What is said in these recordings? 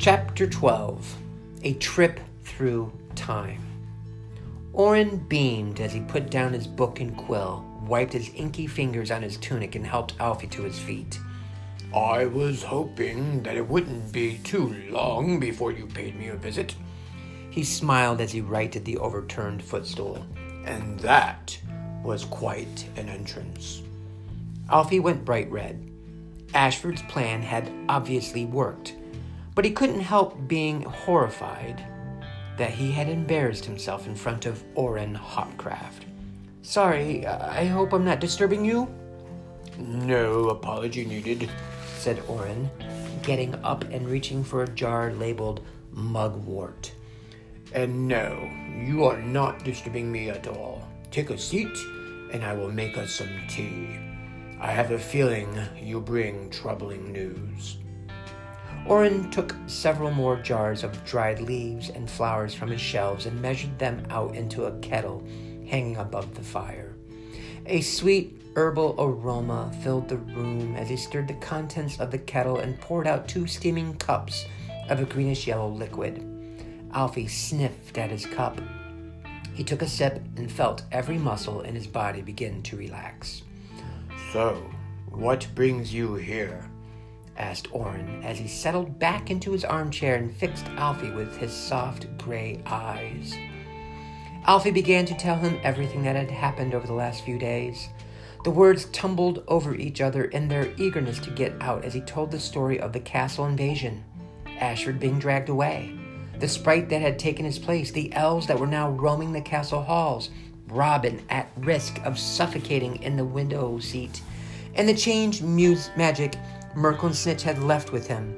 Chapter 12 A Trip Through Time. Orin beamed as he put down his book and quill, wiped his inky fingers on his tunic, and helped Alfie to his feet. I was hoping that it wouldn't be too long before you paid me a visit. He smiled as he righted the overturned footstool. And that was quite an entrance. Alfie went bright red. Ashford's plan had obviously worked, but he couldn't help being horrified that he had embarrassed himself in front of Orin Hopcraft. Sorry, I hope I'm not disturbing you? No apology needed, said Orin, getting up and reaching for a jar labeled mugwort. And no, you are not disturbing me at all. Take a seat, and I will make us some tea. I have a feeling you bring troubling news. Orin took several more jars of dried leaves and flowers from his shelves and measured them out into a kettle hanging above the fire. A sweet herbal aroma filled the room as he stirred the contents of the kettle and poured out two steaming cups of a greenish yellow liquid. Alfie sniffed at his cup. He took a sip and felt every muscle in his body begin to relax. So, what brings you here? Asked Orin as he settled back into his armchair and fixed Alfie with his soft gray eyes. Alfie began to tell him everything that had happened over the last few days. The words tumbled over each other in their eagerness to get out as he told the story of the castle invasion, Ashford being dragged away, the sprite that had taken his place, the elves that were now roaming the castle halls, Robin at risk of suffocating in the window seat, and the changed muse magic Merkel and Snitch had left with him.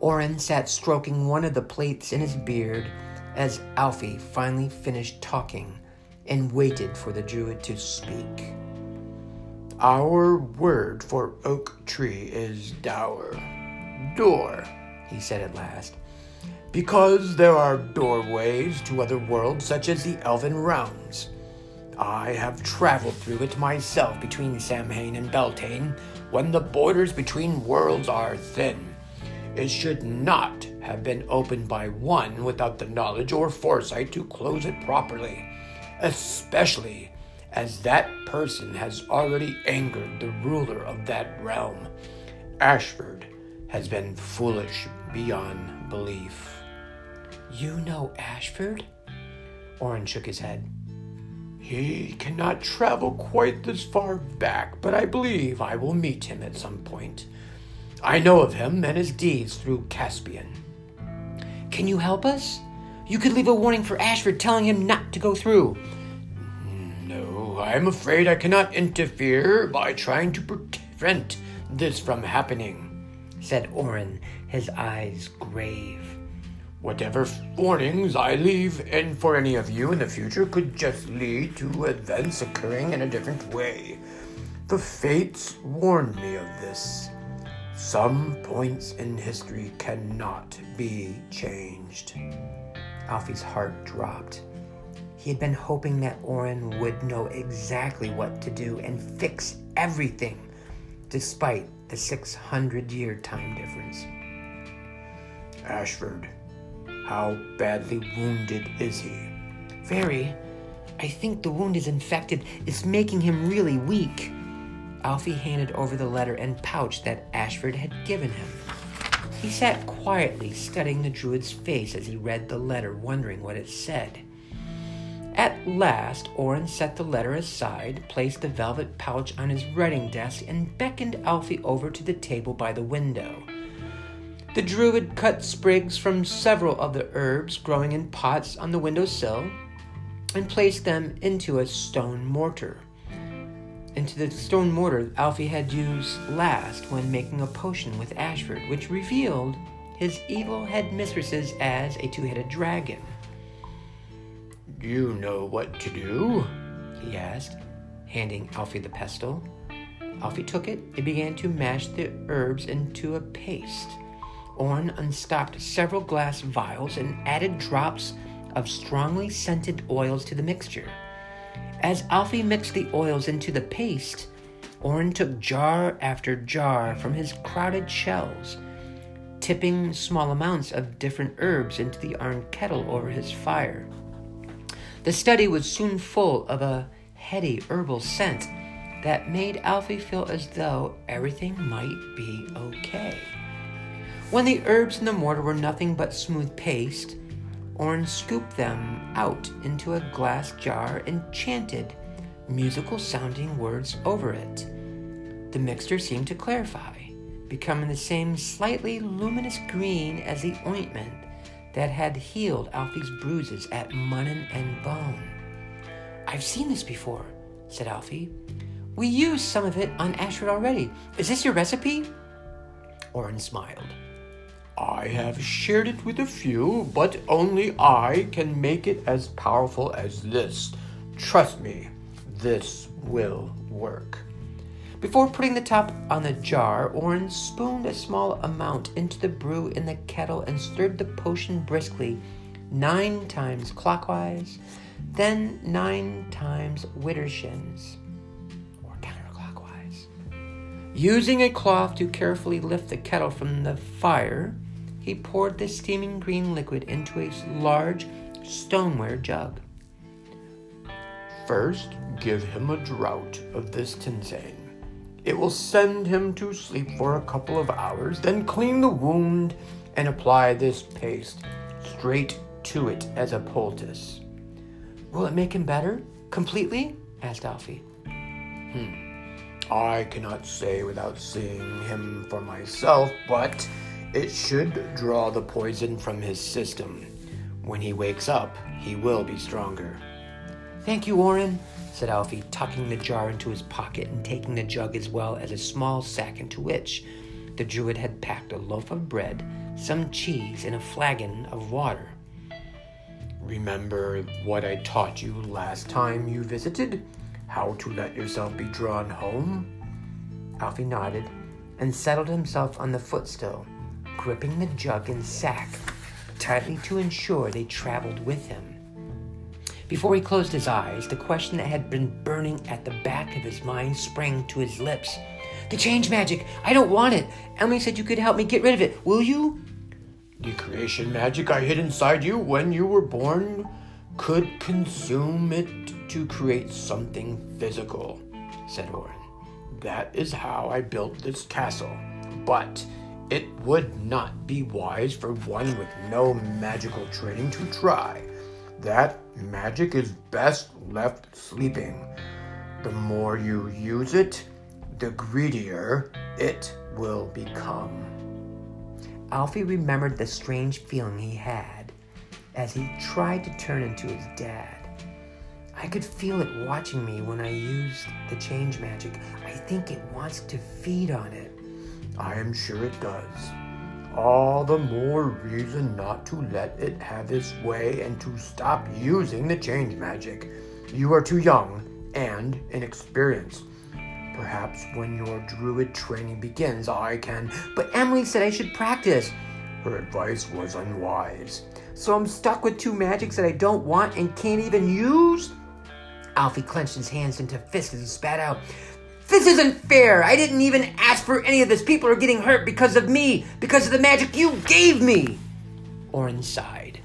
Orin sat stroking one of the plates in his beard as Alfie finally finished talking and waited for the druid to speak. Our word for oak tree is dour. Door, he said at last. Because there are doorways to other worlds, such as the Elven Realms. I have traveled through it myself between Samhain and Beltane, when the borders between worlds are thin. It should not have been opened by one without the knowledge or foresight to close it properly, especially as that person has already angered the ruler of that realm. Ashford has been foolish beyond belief. You know Ashford? Orin shook his head. He cannot travel quite this far back, but I believe I will meet him at some point. I know of him and his deeds through Caspian. Can you help us? You could leave a warning for Ashford telling him not to go through. No, I am afraid I cannot interfere by trying to prevent this from happening, said Orin, his eyes grave. Whatever warnings I leave in for any of you in the future could just lead to events occurring in a different way. The fates warned me of this. Some points in history cannot be changed. Alfie's heart dropped. He had been hoping that Orin would know exactly what to do and fix everything, despite the 600 year time difference. Ashford, how badly wounded is he? Very. I think the wound is infected. It's making him really weak. Alfie handed over the letter and pouch that Ashford had given him. He sat quietly studying the druid's face as he read the letter, wondering what it said. At last, Orin set the letter aside, placed the velvet pouch on his writing desk, and beckoned Alfie over to the table by the window. The druid cut sprigs from several of the herbs growing in pots on the window sill and placed them into a stone mortar. Into the stone mortar Alfie had used last when making a potion with Ashford, which revealed his evil head mistresses as a two headed dragon. You know what to do? he asked, handing Alfie the pestle. Alfie took it and began to mash the herbs into a paste. Orin unstopped several glass vials and added drops of strongly scented oils to the mixture. As Alfie mixed the oils into the paste, Orin took jar after jar from his crowded shelves. tipping small amounts of different herbs into the iron kettle over his fire. The study was soon full of a heady herbal scent that made Alfie feel as though everything might be okay. When the herbs in the mortar were nothing but smooth paste, Orin scooped them out into a glass jar and chanted musical sounding words over it. The mixture seemed to clarify, becoming the same slightly luminous green as the ointment that had healed Alfie's bruises at Munnin and Bone. I've seen this before, said Alfie. We used some of it on Ashford already. Is this your recipe? Orin smiled. I have shared it with a few, but only I can make it as powerful as this. Trust me, this will work. Before putting the top on the jar, Orin spooned a small amount into the brew in the kettle and stirred the potion briskly nine times clockwise, then nine times widdershins, or counterclockwise. Using a cloth to carefully lift the kettle from the fire, he poured the steaming green liquid into a large stoneware jug. First, give him a draught of this tisane. It will send him to sleep for a couple of hours, then clean the wound and apply this paste straight to it as a poultice. Will it make him better? Completely? asked Alfie. Hmm. I cannot say without seeing him for myself, but it should draw the poison from his system. When he wakes up, he will be stronger. Thank you, Orin, said Alfie, tucking the jar into his pocket and taking the jug as well as a small sack into which the druid had packed a loaf of bread, some cheese, and a flagon of water. Remember what I taught you last time you visited? How to let yourself be drawn home? Alfie nodded and settled himself on the footstool gripping the jug and sack tightly to ensure they traveled with him. Before he closed his eyes, the question that had been burning at the back of his mind sprang to his lips. The change magic! I don't want it! Emily said you could help me get rid of it. Will you? The creation magic I hid inside you when you were born could consume it to create something physical, said Orin. That is how I built this castle. But it would not be wise for one with no magical training to try. That magic is best left sleeping. The more you use it, the greedier it will become. Alfie remembered the strange feeling he had as he tried to turn into his dad. I could feel it watching me when I used the change magic. I think it wants to feed on it. I am sure it does. All the more reason not to let it have its way and to stop using the change magic. You are too young and inexperienced. Perhaps when your druid training begins, I can. But Emily said I should practice. Her advice was unwise. So I'm stuck with two magics that I don't want and can't even use? Alfie clenched his hands into fists and spat out. This isn't fair. I didn't even ask for any of this. People are getting hurt because of me, because of the magic you gave me. Orin sighed.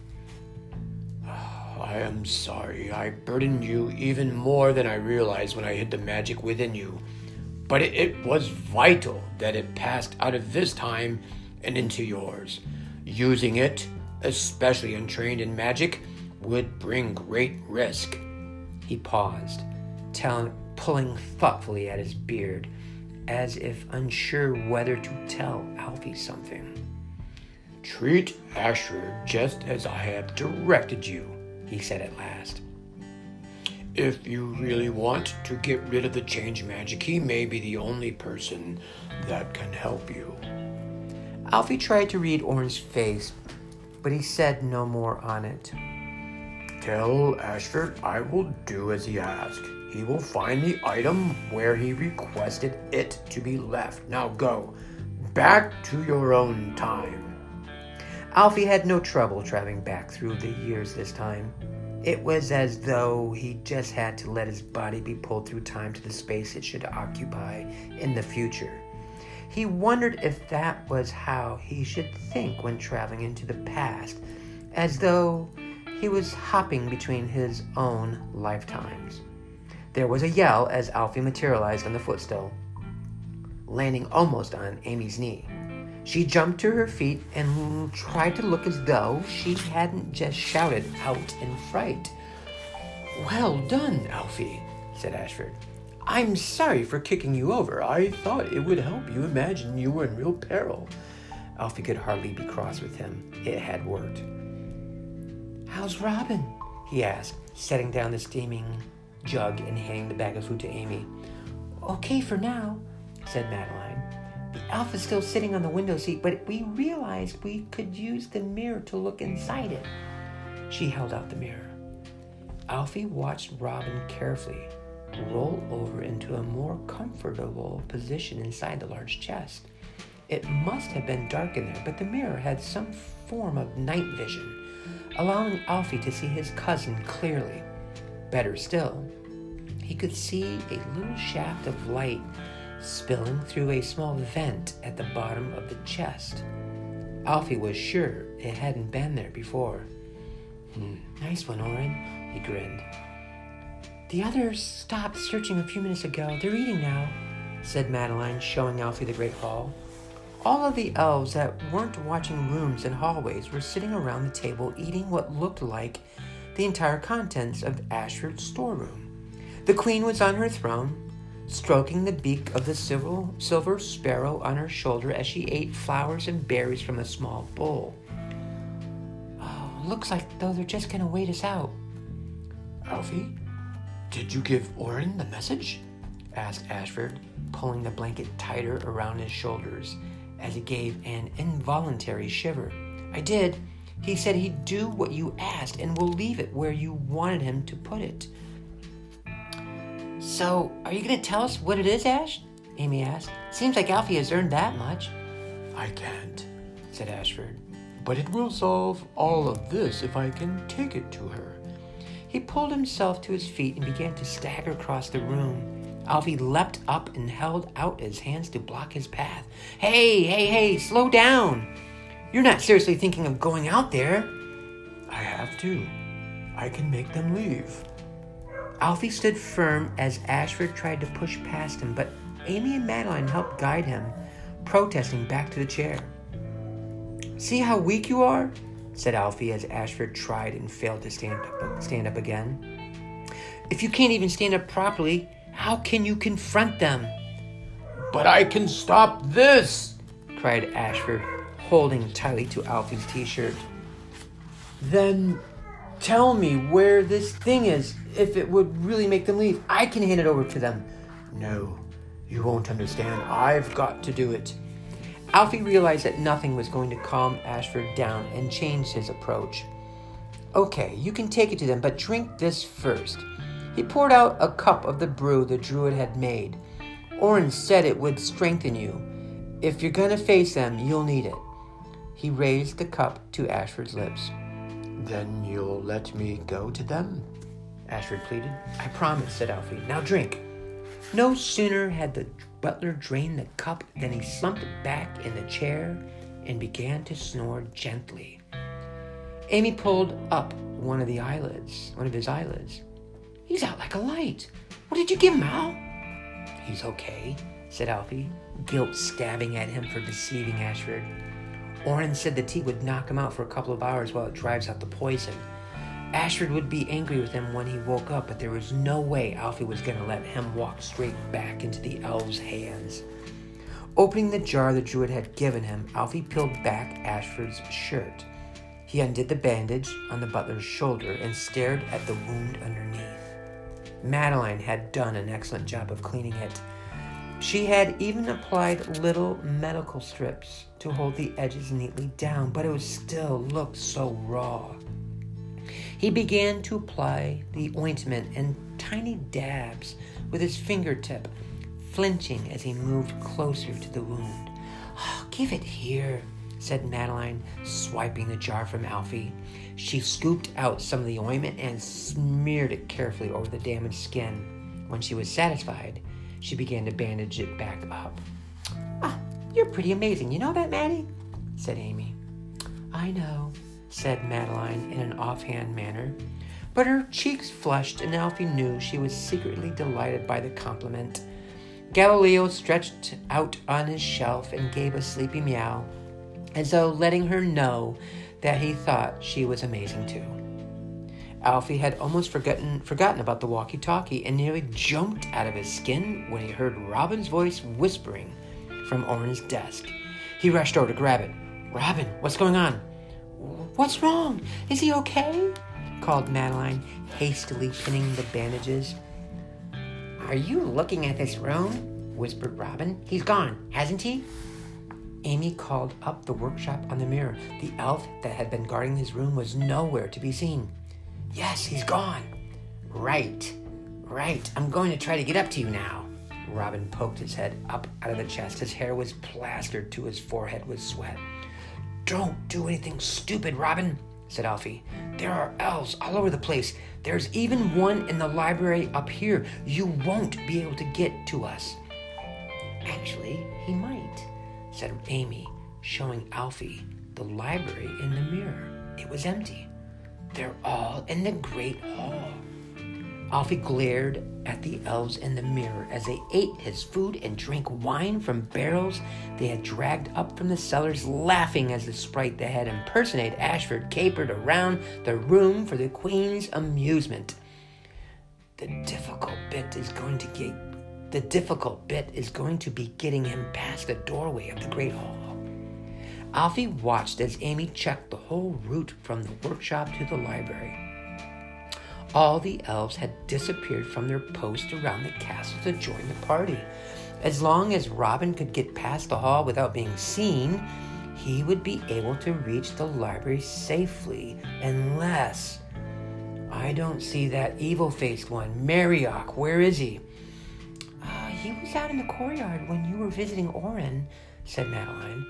I am sorry. I burdened you even more than I realized when I hid the magic within you. But it, it was vital that it passed out of this time and into yours. Using it, especially untrained in magic, would bring great risk. He paused, telling pulling thoughtfully at his beard, as if unsure whether to tell Alfie something. Treat Ashford just as I have directed you, he said at last. If you really want to get rid of the change magic, he may be the only person that can help you. Alfie tried to read Orin's face, but he said no more on it. Tell Ashford I will do as he asked. He will find the item where he requested it to be left. Now go. Back to your own time. Alfie had no trouble traveling back through the years this time. It was as though he just had to let his body be pulled through time to the space it should occupy in the future. He wondered if that was how he should think when traveling into the past, as though he was hopping between his own lifetimes. There was a yell as Alfie materialized on the footstool, landing almost on Amy's knee. She jumped to her feet and tried to look as though she hadn't just shouted out in fright. Well done, Alfie, said Ashford. I'm sorry for kicking you over. I thought it would help you imagine you were in real peril. Alfie could hardly be cross with him. It had worked. How's Robin? he asked, setting down the steaming jug and handing the bag of food to Amy. Okay for now, said Madeline. The elf is still sitting on the window seat, but we realized we could use the mirror to look inside it. She held out the mirror. Alfie watched Robin carefully roll over into a more comfortable position inside the large chest. It must have been dark in there, but the mirror had some form of night vision, allowing Alfie to see his cousin clearly. Better still, he could see a little shaft of light spilling through a small vent at the bottom of the chest. Alfie was sure it hadn't been there before. Hmm, nice one, Orin, he grinned. The others stopped searching a few minutes ago. They're eating now, said Madeline, showing Alfie the great hall. All of the elves that weren't watching rooms and hallways were sitting around the table eating what looked like the entire contents of Ashford's storeroom. The queen was on her throne, stroking the beak of the silver, silver sparrow on her shoulder as she ate flowers and berries from a small bowl. Oh, looks like though they're just gonna wait us out. Alfie, did you give Orin the message? asked Ashford, pulling the blanket tighter around his shoulders as he gave an involuntary shiver. I did. He said he'd do what you asked and will leave it where you wanted him to put it. So, are you going to tell us what it is, Ash? Amy asked. Seems like Alfie has earned that much. I can't, said Ashford. But it will solve all of this if I can take it to her. He pulled himself to his feet and began to stagger across the room. Alfie leapt up and held out his hands to block his path. Hey, hey, hey, slow down! You're not seriously thinking of going out there. I have to. I can make them leave. Alfie stood firm as Ashford tried to push past him, but Amy and Madeline helped guide him, protesting back to the chair. See how weak you are? said Alfie as Ashford tried and failed to stand up, stand up again. If you can't even stand up properly, how can you confront them? But I can stop this, cried Ashford, holding tightly to Alfie's t shirt. Then tell me where this thing is, if it would really make them leave. I can hand it over to them. No, you won't understand. I've got to do it. Alfie realized that nothing was going to calm Ashford down and changed his approach. Okay, you can take it to them, but drink this first. He poured out a cup of the brew the druid had made. Orin said it would strengthen you. If you're going to face them, you'll need it. He raised the cup to Ashford's lips. Then you'll let me go to them? Ashford pleaded. I promise, said Alfie. Now drink. No sooner had the butler drained the cup than he slumped back in the chair and began to snore gently. Amy pulled up one of the eyelids, one of his eyelids. He's out like a light. What did you give him, Al? He's okay, said Alfie, guilt stabbing at him for deceiving Ashford. Orin said the tea would knock him out for a couple of hours while it drives out the poison. Ashford would be angry with him when he woke up, but there was no way Alfie was going to let him walk straight back into the elves' hands. Opening the jar the druid had given him, Alfie peeled back Ashford's shirt. He undid the bandage on the butler's shoulder and stared at the wound underneath. Madeline had done an excellent job of cleaning it. She had even applied little medical strips to hold the edges neatly down, but it still looked so raw. He began to apply the ointment in tiny dabs with his fingertip, flinching as he moved closer to the wound. Oh, give it here, said Madeline, swiping the jar from Alfie. She scooped out some of the ointment and smeared it carefully over the damaged skin. When she was satisfied, she began to bandage it back up. Ah, You're pretty amazing. You know that, Maddie? said Amy. I know, said Madeline in an offhand manner. But her cheeks flushed, and Alfie knew she was secretly delighted by the compliment. Galileo stretched out on his shelf and gave a sleepy meow, as though letting her know that he thought she was amazing too. Alfie had almost forgotten forgotten about the walkie-talkie and nearly jumped out of his skin when he heard Robin's voice whispering from Orin's desk. He rushed over to grab it. Robin, what's going on? What's wrong? Is he okay? called Madeline, hastily pinning the bandages. Are you looking at this room? whispered Robin. He's gone, hasn't he? Amy called up the workshop on the mirror. The elf that had been guarding his room was nowhere to be seen. Yes, he's gone. Right, right. I'm going to try to get up to you now. Robin poked his head up out of the chest. His hair was plastered to his forehead with sweat. Don't do anything stupid, Robin, said Alfie. There are elves all over the place. There's even one in the library up here. You won't be able to get to us. Actually, he might, said Amy, showing Alfie the library in the mirror. It was empty. They're all in the great hall. Alfie glared at the elves in the mirror as they ate his food and drank wine from barrels they had dragged up from the cellars, laughing as the sprite that had impersonated Ashford capered around the room for the Queen's amusement. The difficult bit is going to get the difficult bit is going to be getting him past the doorway of the great hall. Alfie watched as Amy checked the whole route from the workshop to the library. All the elves had disappeared from their post around the castle to join the party. As long as Robin could get past the hall without being seen, he would be able to reach the library safely, unless. I don't see that evil faced one. Marioc, where is he? Uh, he was out in the courtyard when you were visiting Orin, said Madeline,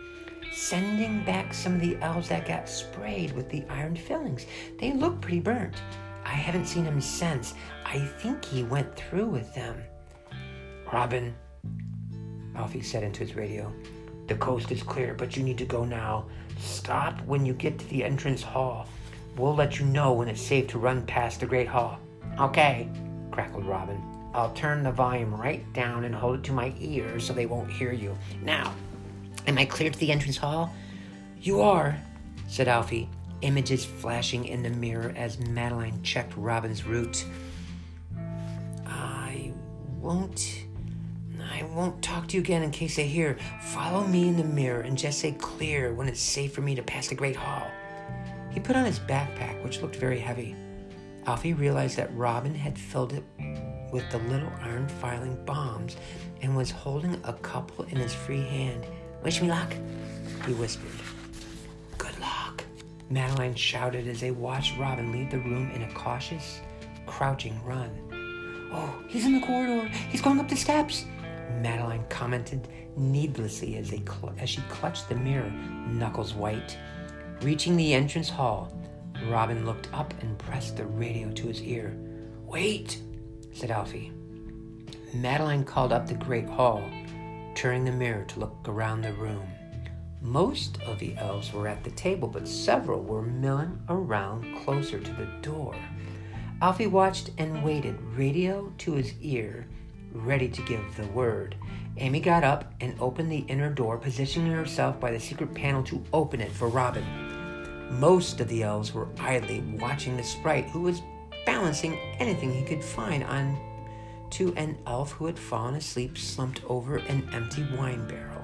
sending back some of the elves that got sprayed with the iron fillings. They look pretty burnt. I haven't seen him since. I think he went through with them. Robin, Alfie said into his radio, the coast is clear, but you need to go now. Stop when you get to the entrance hall. We'll let you know when it's safe to run past the Great Hall. Okay, crackled Robin. I'll turn the volume right down and hold it to my ear so they won't hear you. Now, am I clear to the entrance hall? You are, said Alfie, images flashing in the mirror as Madeline checked Robin's route. I won't. I won't talk to you again in case they hear. Follow me in the mirror and just say clear when it's safe for me to pass the Great Hall. He put on his backpack, which looked very heavy. Alfie realized that Robin had filled it with the little iron filing bombs and was holding a couple in his free hand. Wish me luck, he whispered. Good luck, Madeline shouted as they watched Robin leave the room in a cautious, crouching run. Oh, he's in the corridor. He's going up the steps. Madeline commented needlessly as, cl- as she clutched the mirror, knuckles white. Reaching the entrance hall, Robin looked up and pressed the radio to his ear. Wait, said Alfie. Madeline called up the great hall, turning the mirror to look around the room. Most of the elves were at the table, but several were milling around closer to the door. Alfie watched and waited, radio to his ear, ready to give the word. Amy got up and opened the inner door, positioning herself by the secret panel to open it for Robin. Most of the elves were idly watching the sprite, who was balancing anything he could find on to an elf who had fallen asleep slumped over an empty wine barrel.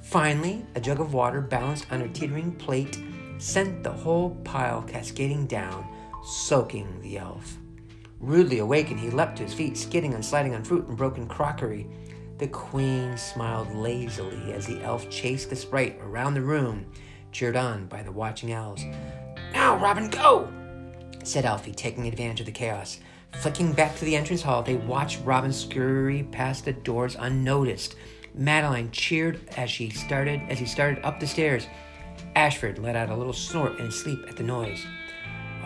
Finally, a jug of water balanced on a teetering plate sent the whole pile cascading down, soaking the elf. Rudely awakened, he leapt to his feet, skidding and sliding on fruit and broken crockery. The queen smiled lazily as the elf chased the sprite around the room, cheered on by the watching elves. Now, Robin, go! said Alfie, taking advantage of the chaos. Flicking back to the entrance hall, they watched Robin scurry past the doors unnoticed, Madeline cheered as she started as he started up the stairs. Ashford let out a little snort in his sleep at the noise.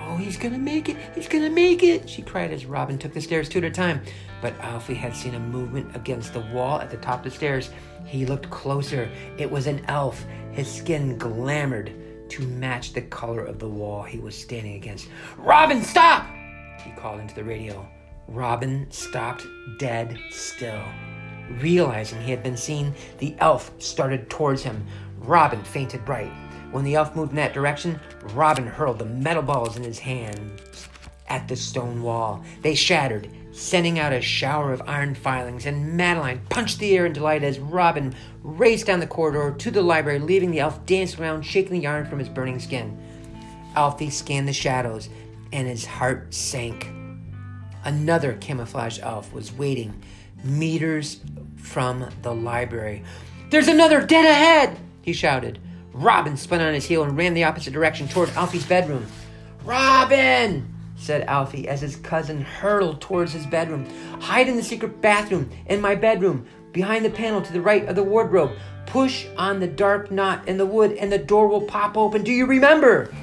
Oh, he's gonna make it! He's gonna make it! She cried as Robin took the stairs two at a time. But Alfie had seen a movement against the wall at the top of the stairs. He looked closer. It was an elf. His skin glamored to match the color of the wall he was standing against. Robin, stop! He called into the radio. Robin stopped dead still. Realizing he had been seen, the elf started towards him. Robin fainted bright. When the elf moved in that direction, Robin hurled the metal balls in his hand at the stone wall. They shattered, sending out a shower of iron filings, and Madeline punched the air in delight as Robin raced down the corridor to the library, leaving the elf dancing around, shaking the yarn from his burning skin. Alfie scanned the shadows, and his heart sank. Another camouflage elf was waiting meters from the library. There's another dead ahead! he shouted. Robin spun on his heel and ran the opposite direction toward Alfie's bedroom. Robin! said Alfie as his cousin hurtled towards his bedroom. Hide in the secret bathroom, in my bedroom, behind the panel to the right of the wardrobe. Push on the dark knot in the wood and the door will pop open. Do you remember?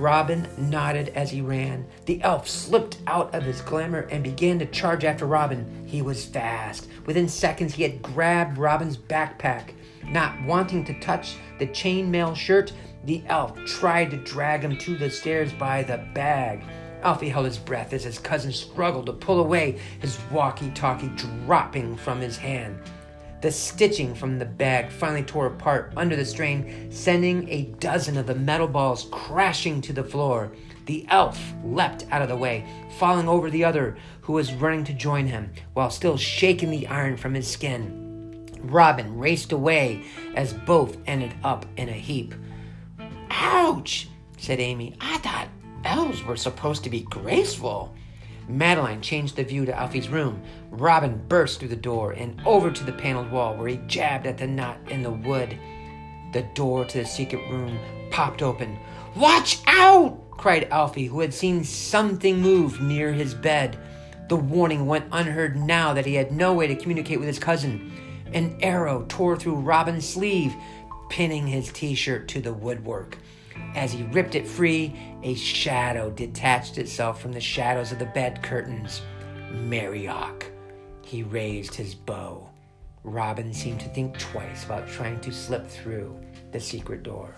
Robin nodded as he ran. The elf slipped out of his glamour and began to charge after Robin. He was fast. Within seconds, he had grabbed Robin's backpack. Not wanting to touch the chainmail shirt, the elf tried to drag him to the stairs by the bag. Alfie held his breath as his cousin struggled to pull away, his walkie talkie dropping from his hand. The stitching from the bag finally tore apart under the strain, sending a dozen of the metal balls crashing to the floor. The elf leapt out of the way, falling over the other who was running to join him, while still shaking the iron from his skin. Robin raced away as both ended up in a heap. Ouch, said Amy. I thought elves were supposed to be graceful. Madeline changed the view to Alfie's room. Robin burst through the door and over to the paneled wall where he jabbed at the knot in the wood. The door to the secret room popped open. Watch out! cried Alfie, who had seen something move near his bed. The warning went unheard now that he had no way to communicate with his cousin. An arrow tore through Robin's sleeve, pinning his t shirt to the woodwork. As he ripped it free, a shadow detached itself from the shadows of the bed curtains. Marioc. He raised his bow. Robin seemed to think twice about trying to slip through the secret door.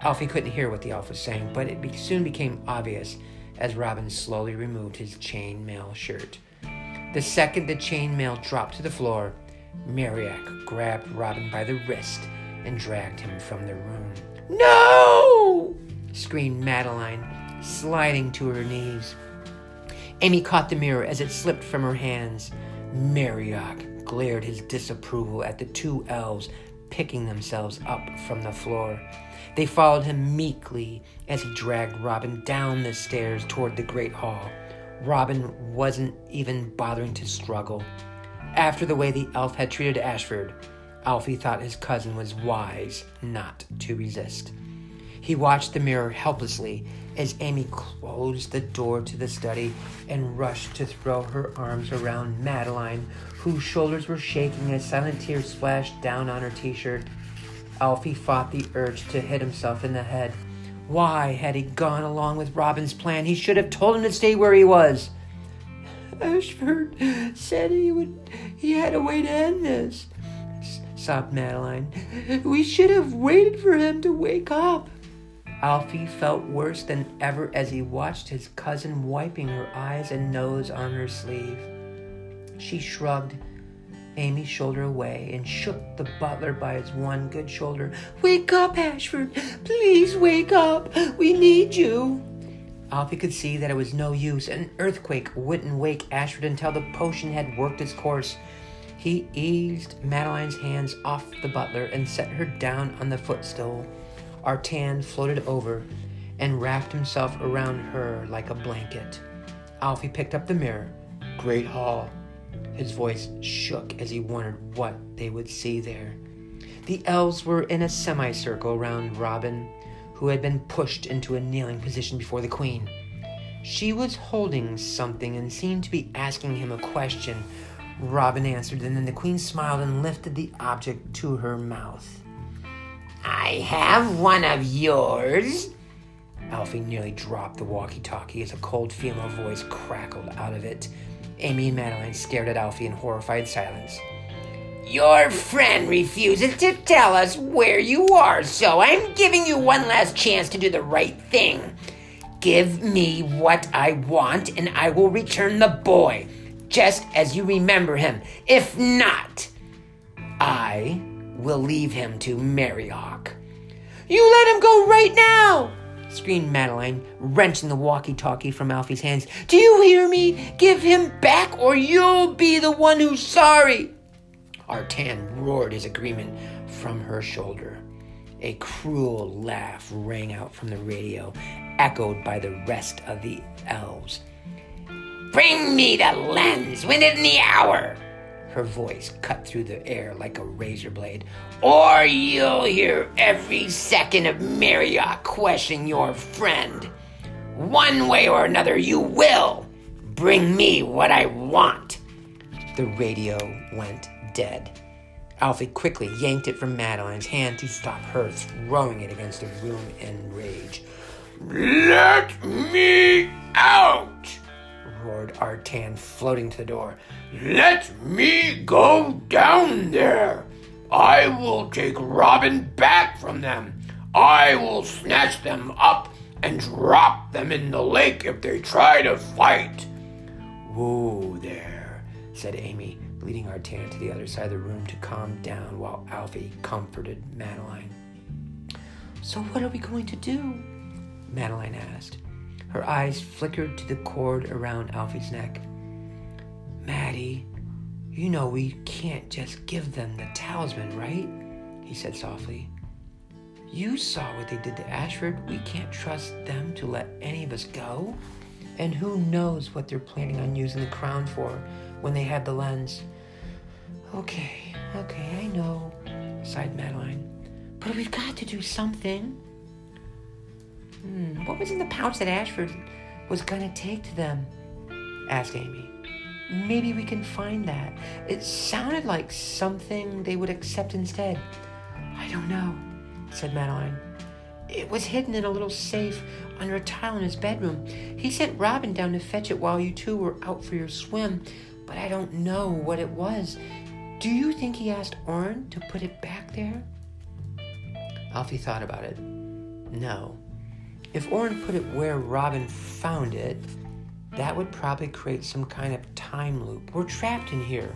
Alfie couldn't hear what the elf was saying, but it soon became obvious as Robin slowly removed his chainmail shirt. The second the chainmail dropped to the floor, Marioc grabbed Robin by the wrist and dragged him from the room. No! screamed Madeline, sliding to her knees. Amy caught the mirror as it slipped from her hands. Marioc glared his disapproval at the two elves picking themselves up from the floor. They followed him meekly as he dragged Robin down the stairs toward the great hall. Robin wasn't even bothering to struggle. After the way the elf had treated Ashford, Alfie thought his cousin was wise not to resist. He watched the mirror helplessly as Amy closed the door to the study and rushed to throw her arms around Madeline, whose shoulders were shaking as silent tears splashed down on her t shirt. Alfie fought the urge to hit himself in the head. Why had he gone along with Robin's plan? He should have told him to stay where he was. Ashford said he would he had a way to end this, sobbed Madeline. We should have waited for him to wake up. Alfie felt worse than ever as he watched his cousin wiping her eyes and nose on her sleeve. She shrugged Amy's shoulder away and shook the butler by his one good shoulder. Wake up, Ashford! Please wake up! We need you! Alfie could see that it was no use. An earthquake wouldn't wake Ashford until the potion had worked its course. He eased Madeline's hands off the butler and set her down on the footstool. Artan floated over and wrapped himself around her like a blanket. Alfie picked up the mirror. Great Hall. His voice shook as he wondered what they would see there. The elves were in a semicircle round Robin, who had been pushed into a kneeling position before the queen. She was holding something and seemed to be asking him a question. Robin answered, and then the queen smiled and lifted the object to her mouth. I have one of yours. Alfie nearly dropped the walkie talkie as a cold female voice crackled out of it. Amy and Madeline stared at Alfie in horrified silence. Your friend refuses to tell us where you are, so I'm giving you one last chance to do the right thing. Give me what I want, and I will return the boy, just as you remember him. If not, I will leave him to Maryhawk. You let him go right now! screamed Madeline, wrenching the walkie talkie from Alfie's hands. Do you hear me? Give him back, or you'll be the one who's sorry. Artan roared his agreement from her shoulder. A cruel laugh rang out from the radio, echoed by the rest of the elves. Bring me the lens within the hour! Her voice cut through the air like a razor blade. Or you'll hear every second of Maryhawk question your friend. One way or another, you will bring me what I want. The radio went dead. Alfie quickly yanked it from Madeline's hand to stop her throwing it against the room in rage. Let me out! Roared Artan, floating to the door. Let me go down there! I will take Robin back from them. I will snatch them up and drop them in the lake if they try to fight. Whoa there, said Amy, leading Artan to the other side of the room to calm down while Alfie comforted Madeline. So, what are we going to do? Madeline asked. Her eyes flickered to the cord around Alfie's neck. Maddie, you know we can't just give them the talisman, right? He said softly. You saw what they did to Ashford. We can't trust them to let any of us go. And who knows what they're planning on using the crown for when they have the lens. Okay, okay, I know, sighed Madeline. But we've got to do something. Hmm, what was in the pouch that Ashford was gonna take to them? asked Amy. Maybe we can find that. It sounded like something they would accept instead. I don't know, said Madeline. It was hidden in a little safe under a tile in his bedroom. He sent Robin down to fetch it while you two were out for your swim, but I don't know what it was. Do you think he asked Orin to put it back there? Alfie thought about it. No. If Orin put it where Robin found it, that would probably create some kind of time loop. We're trapped in here.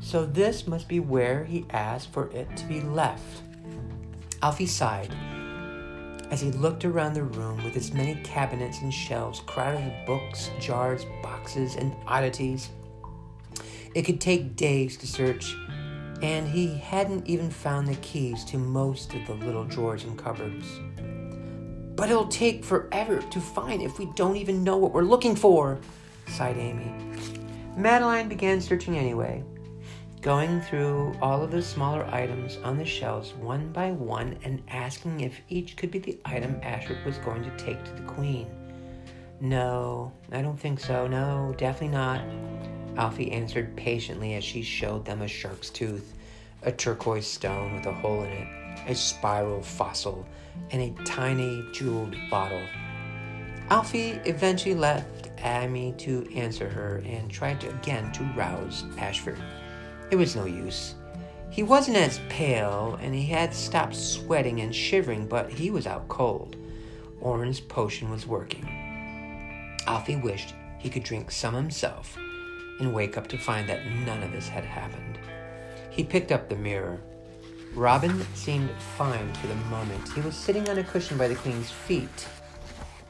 So this must be where he asked for it to be left. Alfie sighed as he looked around the room with its many cabinets and shelves crowded with books, jars, boxes, and oddities. It could take days to search, and he hadn't even found the keys to most of the little drawers and cupboards. But it'll take forever to find if we don't even know what we're looking for, sighed Amy. Madeline began searching anyway, going through all of the smaller items on the shelves one by one and asking if each could be the item Ashford was going to take to the Queen. No, I don't think so. No, definitely not. Alfie answered patiently as she showed them a shark's tooth, a turquoise stone with a hole in it, a spiral fossil, and a tiny jeweled bottle. Alfie eventually left Amy to answer her and tried to, again to rouse Ashford. It was no use. He wasn't as pale and he had stopped sweating and shivering, but he was out cold. Orin's potion was working. Alfie wished he could drink some himself and wake up to find that none of this had happened. He picked up the mirror. Robin seemed fine for the moment. He was sitting on a cushion by the queen's feet,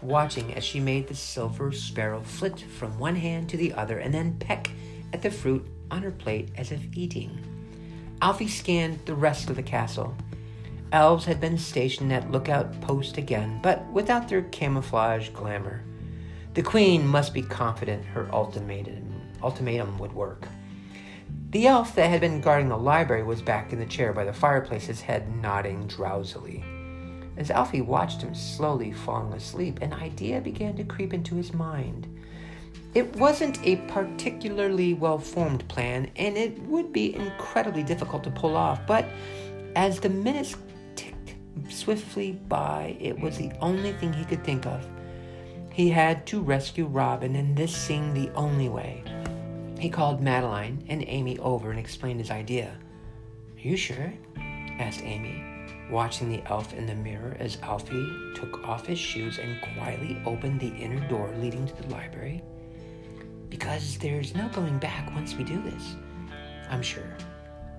watching as she made the silver sparrow flit from one hand to the other and then peck at the fruit on her plate as if eating. Alfie scanned the rest of the castle. Elves had been stationed at lookout post again, but without their camouflage glamour. The queen must be confident her ultimatum, ultimatum would work. The elf that had been guarding the library was back in the chair by the fireplace, his head nodding drowsily. As Alfie watched him slowly falling asleep, an idea began to creep into his mind. It wasn't a particularly well formed plan, and it would be incredibly difficult to pull off, but as the minutes ticked swiftly by, it was the only thing he could think of. He had to rescue Robin, and this seemed the only way. He called Madeline and Amy over and explained his idea. Are you sure? asked Amy, watching the elf in the mirror as Alfie took off his shoes and quietly opened the inner door leading to the library. Because there's no going back once we do this. I'm sure,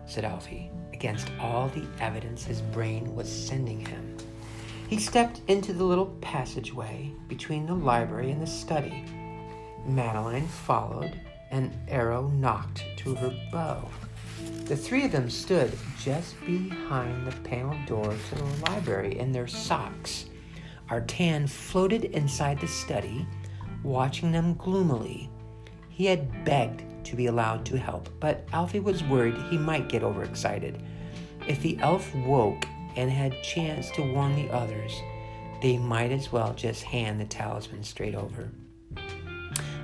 said Alfie, against all the evidence his brain was sending him. He stepped into the little passageway between the library and the study. Madeline followed, an arrow nocked to her bow. The three of them stood just behind the paneled door to the library in their socks. Artan floated inside the study, watching them gloomily. He had begged to be allowed to help, but Alfie was worried he might get overexcited. If the elf woke and had chance to warn the others, they might as well just hand the talisman straight over.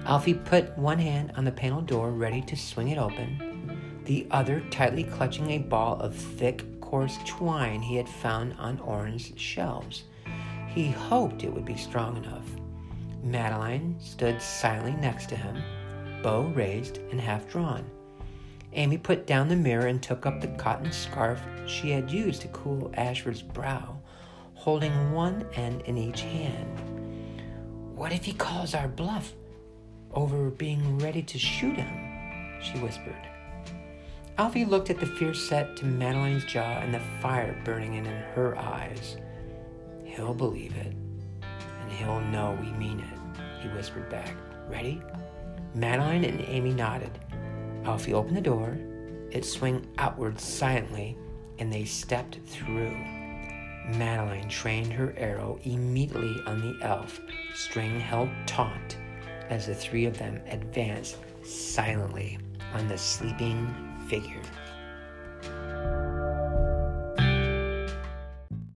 Alfie put one hand on the panel door ready to swing it open, the other tightly clutching a ball of thick, coarse twine he had found on Orin's shelves. He hoped it would be strong enough. Madeline stood silently next to him, bow raised and half drawn. Amy put down the mirror and took up the cotton scarf she had used to cool Ashford's brow, holding one end in each hand. What if he calls our bluff? Over being ready to shoot him, she whispered. Alfie looked at the fierce set to Madeline's jaw and the fire burning in her eyes. He'll believe it, and he'll know we mean it, he whispered back. Ready? Madeline and Amy nodded. Alfie opened the door. It swung outward silently, and they stepped through. Madeline trained her arrow immediately on the elf, string held taut as the three of them advanced silently on the sleeping figure.